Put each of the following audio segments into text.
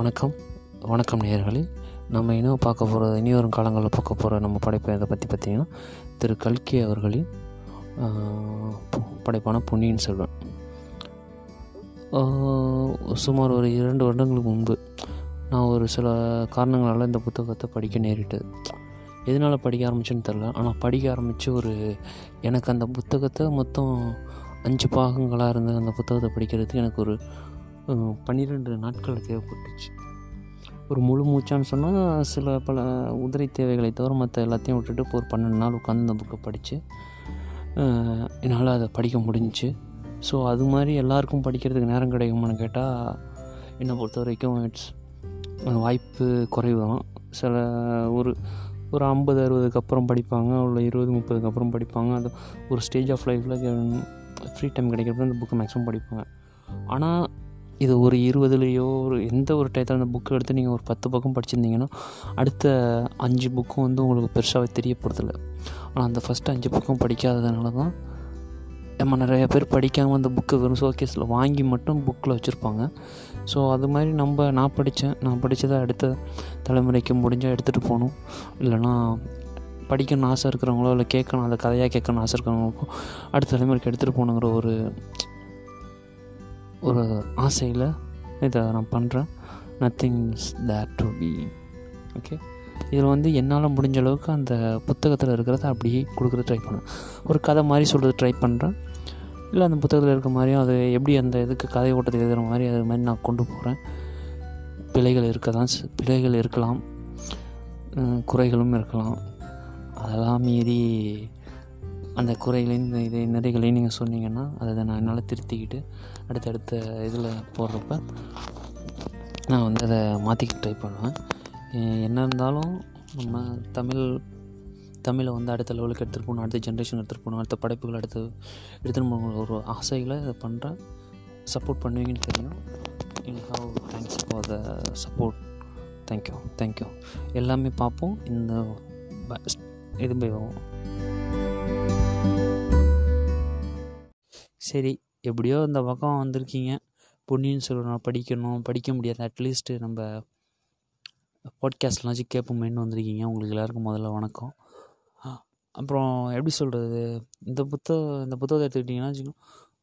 வணக்கம். வணக்கம் நேயர்களே. நம்ம இன்னும் பார்க்க போகிற இனி வரும் காலங்களில் பார்க்க போகிற நம்ம படைப்பை இதை பற்றி பார்த்திங்கன்னா திரு கல்கி அவர்களின் பு- படைப்பான பொன்னியின் செல்வன். சுமார் ஒரு இரண்டு வருடங்களுக்கு முன்பு நான் ஒரு சில காரணங்களால் இந்த புத்தகத்தை படிக்க நேரிட்டது. எதனால் படிக்க ஆரம்பிச்சேன்னு தெரில ஆனால் படிக்க ஆரம்பித்து ஒரு எனக்கு அந்த புத்தகத்தை மொத்தம் அஞ்சு பாகங்களாக இருந்த அந்த புத்தகத்தை படிக்கிறதுக்கு எனக்கு ஒரு பன்னிரெண்டு நாட்கள் தேவைப்பட்டுச்சு. ஒரு முழு மூச்சான்னு சொன்னால் சில பல உதிரை தேவைகளை தவிர மற்ற எல்லாத்தையும் விட்டுட்டு இப்போ ஒரு பன்னெண்டு நாள் உட்காந்து அந்த புக்கை படித்து என்னால் அதை படிக்க முடிஞ்சுச்சு. ஸோ அது மாதிரி எல்லாருக்கும் படிக்கிறதுக்கு நேரம் கிடைக்குமான்னு கேட்டால் என்னை பொறுத்த வரைக்கும் இட்ஸ் வாய்ப்பு குறைவு தான் சில ஒரு ஒரு ஐம்பது அறுபதுக்கு அப்புறம் படிப்பாங்க இல்லை இருபது முப்பதுக்கு அப்புறம் படிப்பாங்க. அது ஒரு ஸ்டேஜ் ஆஃப் லைஃப்பில் ஃப்ரீ டைம் கிடைக்கிறப்ப அந்த புக்கை மேக்ஸிமம் படிப்பாங்க. ஆனால் இது ஒரு இருபதுலேயோ ஒரு எந்த ஒரு டயத்தில் அந்த புக்கை எடுத்து நீங்கள் ஒரு பத்து பக்கம் படிச்சிருந்தீங்கன்னா அடுத்த அஞ்சு புக்கும் வந்து உங்களுக்கு பெருசாகவே தெரிய போகிறதில்ல ஆனால் அந்த ஃபஸ்ட்டு அஞ்சு புக்கும் படிக்காததுனால தான் நம்ம நிறைய பேர் படிக்காமல் அந்த புக்கை வெறும் ஷோகேஸில் வாங்கி மட்டும் புக்கில் வச்சுருப்பாங்க. ஸோ அது மாதிரி நம்ம நான் படித்தேன் நான் படித்ததை அடுத்த தலைமுறைக்கு முடிஞ்சால் எடுத்துகிட்டு போகணும். இல்லைன்னா படிக்கணும்னு ஆசை இருக்கிறவங்களோ இல்லை கேட்கணும் அந்த கதையாக கேட்கணும்னு ஆசை இருக்கிறவங்களுக்கும் அடுத்த தலைமுறைக்கு எடுத்துகிட்டு போகணுங்கிற ஒரு ஒரு ஆசையில் இதை நான் பண்ணுறேன் nothings that to be okay இதில் வந்து என்னால் முடிஞ்ச அளவுக்கு அந்த புத்தகத்தில் இருக்கிறத அப்படியே கொடுக்குறது ட்ரை பண்ணேன். ஒரு கதை மாதிரி சொல்கிறது ட்ரை பண்ணுறேன் இல்லை அந்த புத்தகத்தில் இருக்க மாதிரியும் அது எப்படி அந்த இதுக்கு கதை ஓட்டத்துக்கு எழுதுகிற மாதிரி அது மாதிரி நான் கொண்டு போகிறேன் பிழைகள் இருக்க தான் பிழைகள் இருக்கலாம். குறைகளும் இருக்கலாம். அதெல்லாம் மீறி அந்த குறைகளையும் இந்த இது நிறைகளையும் நீங்கள் சொன்னீங்கன்னா அதை நான் என்னால் திருத்திக்கிட்டு அடுத்தடுத்த இதில் போடுறப்ப நான் வந்து அதை மாற்றிக்க ட்ரை பண்ணுவேன். என்ன இருந்தாலும் நம்ம தமிழ் தமிழை வந்து அடுத்த லெவலுக்கு எடுத்துகிட்டு போகணும் அடுத்த ஜென்ரேஷன் எடுத்துகிட்டு போகணும் அடுத்த படைப்புகள் அடுத்து எடுத்துகிட்டு போகணும் ஒரு ஆசைகளை இதை பண்ணுறேன் சப்போர்ட் பண்ணுவீங்கன்னு தெரியும். You have thanks for the support thank you thank you எல்லாமே பார்ப்போம். இந்த இது போய் சரி எப்படியோ இந்த பக்கம் வந்திருக்கீங்க. பொன்னியின் செல்வன் படிக்கணும் படிக்க முடியாது. அட்லீஸ்ட்டு நம்ம பாட்காஸ்ட்லாம் கேட்போமேன்னு வந்திருக்கீங்க. உங்களுக்கு எல்லாருக்கும் முதல்ல வணக்கம். அப்புறம் எப்படி சொல்கிறது இந்த புத்தகம் இந்த புத்தகத்தை எடுத்துக்கிட்டிங்கன்னா வச்சுக்கோங்க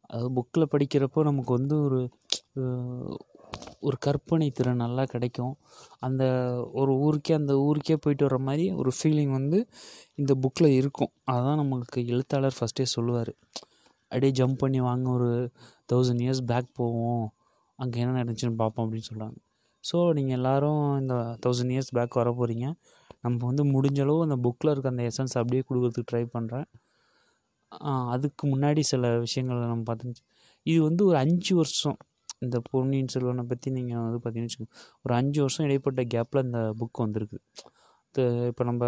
அதாவது புக்கில் படிக்கிறப்போ நமக்கு வந்து ஒரு ஒரு கற்பனை திறன் நல்லா கிடைக்கும். அந்த ஒரு ஊருக்கே அந்த ஊருக்கே போயிட்டு வர மாதிரி ஒரு ஃபீலிங் வந்து இந்த புக்கில் இருக்கும். அதுதான் நம்மளுக்கு எழுத்தாளர் ஃபஸ்ட்டே சொல்லுவார். அப்படியே ஜம்ப் பண்ணி வாங்க ஒரு தௌசண்ட் இயர்ஸ் பேக் போவோம். அங்கே என்ன நடந்துச்சுன்னு பார்ப்போம் அப்படின்னு சொல்கிறாங்க ஸோ நீங்கள் எல்லாரும் இந்த தௌசண்ட் இயர்ஸ் பேக் வர போகிறீங்க நம்ம வந்து முடிஞ்ச அளவு அந்த புக்கில் இருக்க அந்த எசன்ஸ் அப்படியே கொடுக்கறதுக்கு ட்ரை பண்ணுறேன் அதுக்கு முன்னாடி சில விஷயங்களை நம்ம பார்த்து இது வந்து ஒரு அஞ்சு வருஷம். இந்த பொன்னியின் செல்வனை பற்றி நீங்கள் வந்து பார்த்தீங்கன்னு வச்சுக்கோங்க. ஒரு அஞ்சு வருஷம் இடைப்பட்ட கேப்பில் இந்த புக் வந்திருக்கு. இப்போ நம்ம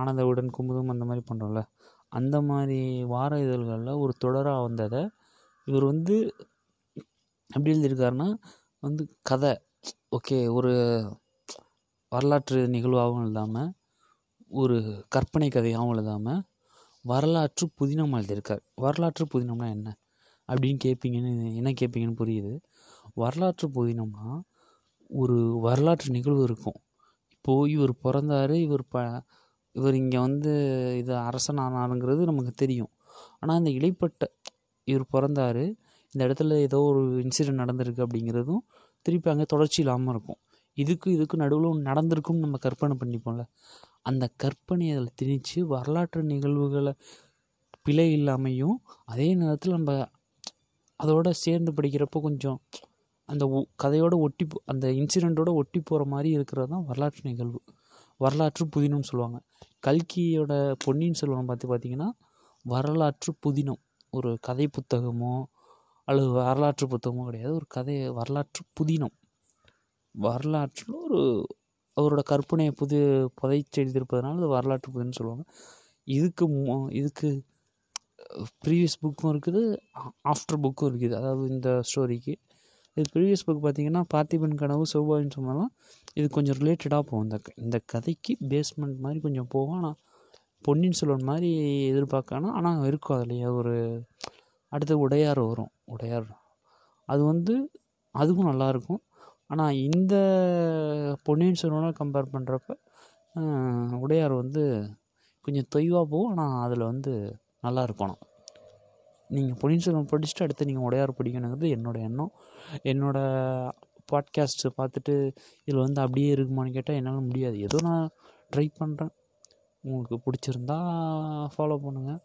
ஆனந்த உடன் குமுதம் அந்த மாதிரி பண்ணுறோம்ல அந்த மாதிரி வார இதழ்களில் ஒரு தொடராக வந்ததை இவர் வந்து எப்படி எழுதியிருக்காருன்னா வந்து கதை. ஓகே ஒரு வரலாற்று நிகழ்வாகவும் எழுதாமல் ஒரு கற்பனை கதையாகவும் எழுதாமல் வரலாற்று புதினம் எழுதியிருக்கார். வரலாற்று புதினம்னா என்ன அப்படின்னு கேட்பீங்கன்னு என்ன கேட்பீங்கன்னு புரியுது. வரலாற்று புதினம்னா ஒரு வரலாற்று நிகழ்வு இருக்கும். இப்போது இவர் பிறந்தாரு இவர் ப இவர் இங்கே வந்து இது அரசன் ஆனாருங்கிறது நமக்கு தெரியும். ஆனால் இந்த இடைப்பட்ட இவர் பிறந்தாரு. இந்த இடத்துல ஏதோ ஒரு இன்சிடென்ட் நடந்திருக்கு அப்படிங்கிறதும் திருப்பி அங்கே தொடர்ச்சி இல்லாமல் இருக்கும். இதுக்கு இதுக்கு நடுவில் ஒன்று நடந்திருக்கும்னு நம்ம கற்பனை பண்ணிப்போம்ல. அந்த கற்பனையை அதில் திணித்து வரலாற்று நிகழ்வுகளை பிழை இல்லாமையும் அதே நேரத்தில் நம்ம அதோட சேர்ந்து படிக்கிறப்போ கொஞ்சம் அந்த ஒ- கதையோட ஒட்டி போ- அந்த இன்சிடெண்ட்டோட ஒட்டி போகிற மாதிரி இருக்கிறது தான் வரலாற்று நிகழ்வு. வரலாற்று புதினம்னு சொல்லுவாங்க. கல்கியோட பொன்னியின் செல்வன் பார்த்து பார்த்தீங்கன்னா வரலாற்று புதினம். ஒரு கதை புத்தகமோ அல்லது வரலாற்று புத்தகமோ கிடையாது. ஒரு கதை வரலாற்று புதினம். வரலாற்றில் ஒரு அவரோட கற்பனையை புது புதைச்சி எழுதியிருப்பதனால அது வரலாற்று புதினம்னு சொல்லுவாங்க. இதுக்கு இதுக்கு ப்ரீவியஸ் புக்கும் இருக்குது ஆஃப்டர் புக்கும் இருக்குது. அதாவது இந்த ஸ்டோரிக்கு இது ப்ரீவியஸ் புக் பார்த்தீங்கன்னா பார்த்திபன் கனவு செவ்வாயின்னு சொன்னாலும் இது கொஞ்சம் ரிலேட்டடாக போகும். இந்த இந்த கதைக்கு பேஸ்மெண்ட் மாதிரி கொஞ்சம் போகும். ஆனால் பொன்னியின் செல்வன் மாதிரி எதிர்பார்க்கணும் ஆனால் இருக்கும் அதுலேயே. ஒரு அடுத்து உடையார் வரும். உடையார். அது வந்து அதுவும் நல்லாயிருக்கும் ஆனால் இந்த பொன்னியின் செல்வனோட கம்பேர் பண்ணுறப்ப உடையார் வந்து கொஞ்சம் தொய்வாக போகும். ஆனால் அதில் வந்து நல்லா இருக்கணும். நீங்கள் பொன்னியின் செல்வன் படிச்சுட்டு அடுத்து நீங்கள் உடையார் படிக்கணுங்கிறது என்னோடய எண்ணம். என்னோடய பாட்காஸ்ட்டு பார்த்துட்டு இதில் வந்து அப்படியே இருக்குமான்னு கேட்டால் என்னால் முடியாது. ஏதோ நான் ட்ரை பண்ணுறேன் உங்களுக்கு பிடிச்சிருந்தா ஃபாலோ பண்ணுங்கள்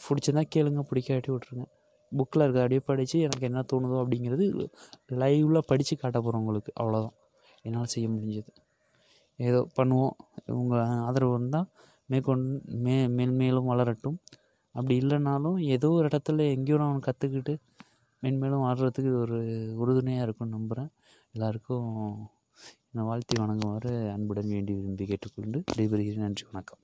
பிடிச்சிருந்தா கேளுங்க பிடிக்காட்டி விட்ருங்க புக்கில் இருக்க அப்படியே படித்து எனக்கு என்ன தோணுதோ அப்படிங்கிறது லைவில் படித்து காட்ட போகிறோம் உங்களுக்கு. அவ்வளோதான் என்னால் செய்ய முடிஞ்சது. ஏதோ பண்ணுவோம். உங்கள் ஆதரவு இருந்தால் மேற்கொண்டு மே மென்மேலும் வளரட்டும். அப்படி இல்லைனாலும் ஏதோ ஒரு இடத்துல எங்கேயோ நான் கற்றுக்கிட்டு மென்மேலும் வளர்கிறதுக்கு இது ஒரு உறுதுணையாக இருக்கும்னு நம்புகிறேன் எல்லாருக்கும் என்னை வாழ்த்தி வணங்குமாறு அன்புடன் வேண்டி விரும்பி கேட்டுக்கொண்டு விடைபெறுகிறேன். நன்றி வணக்கம்.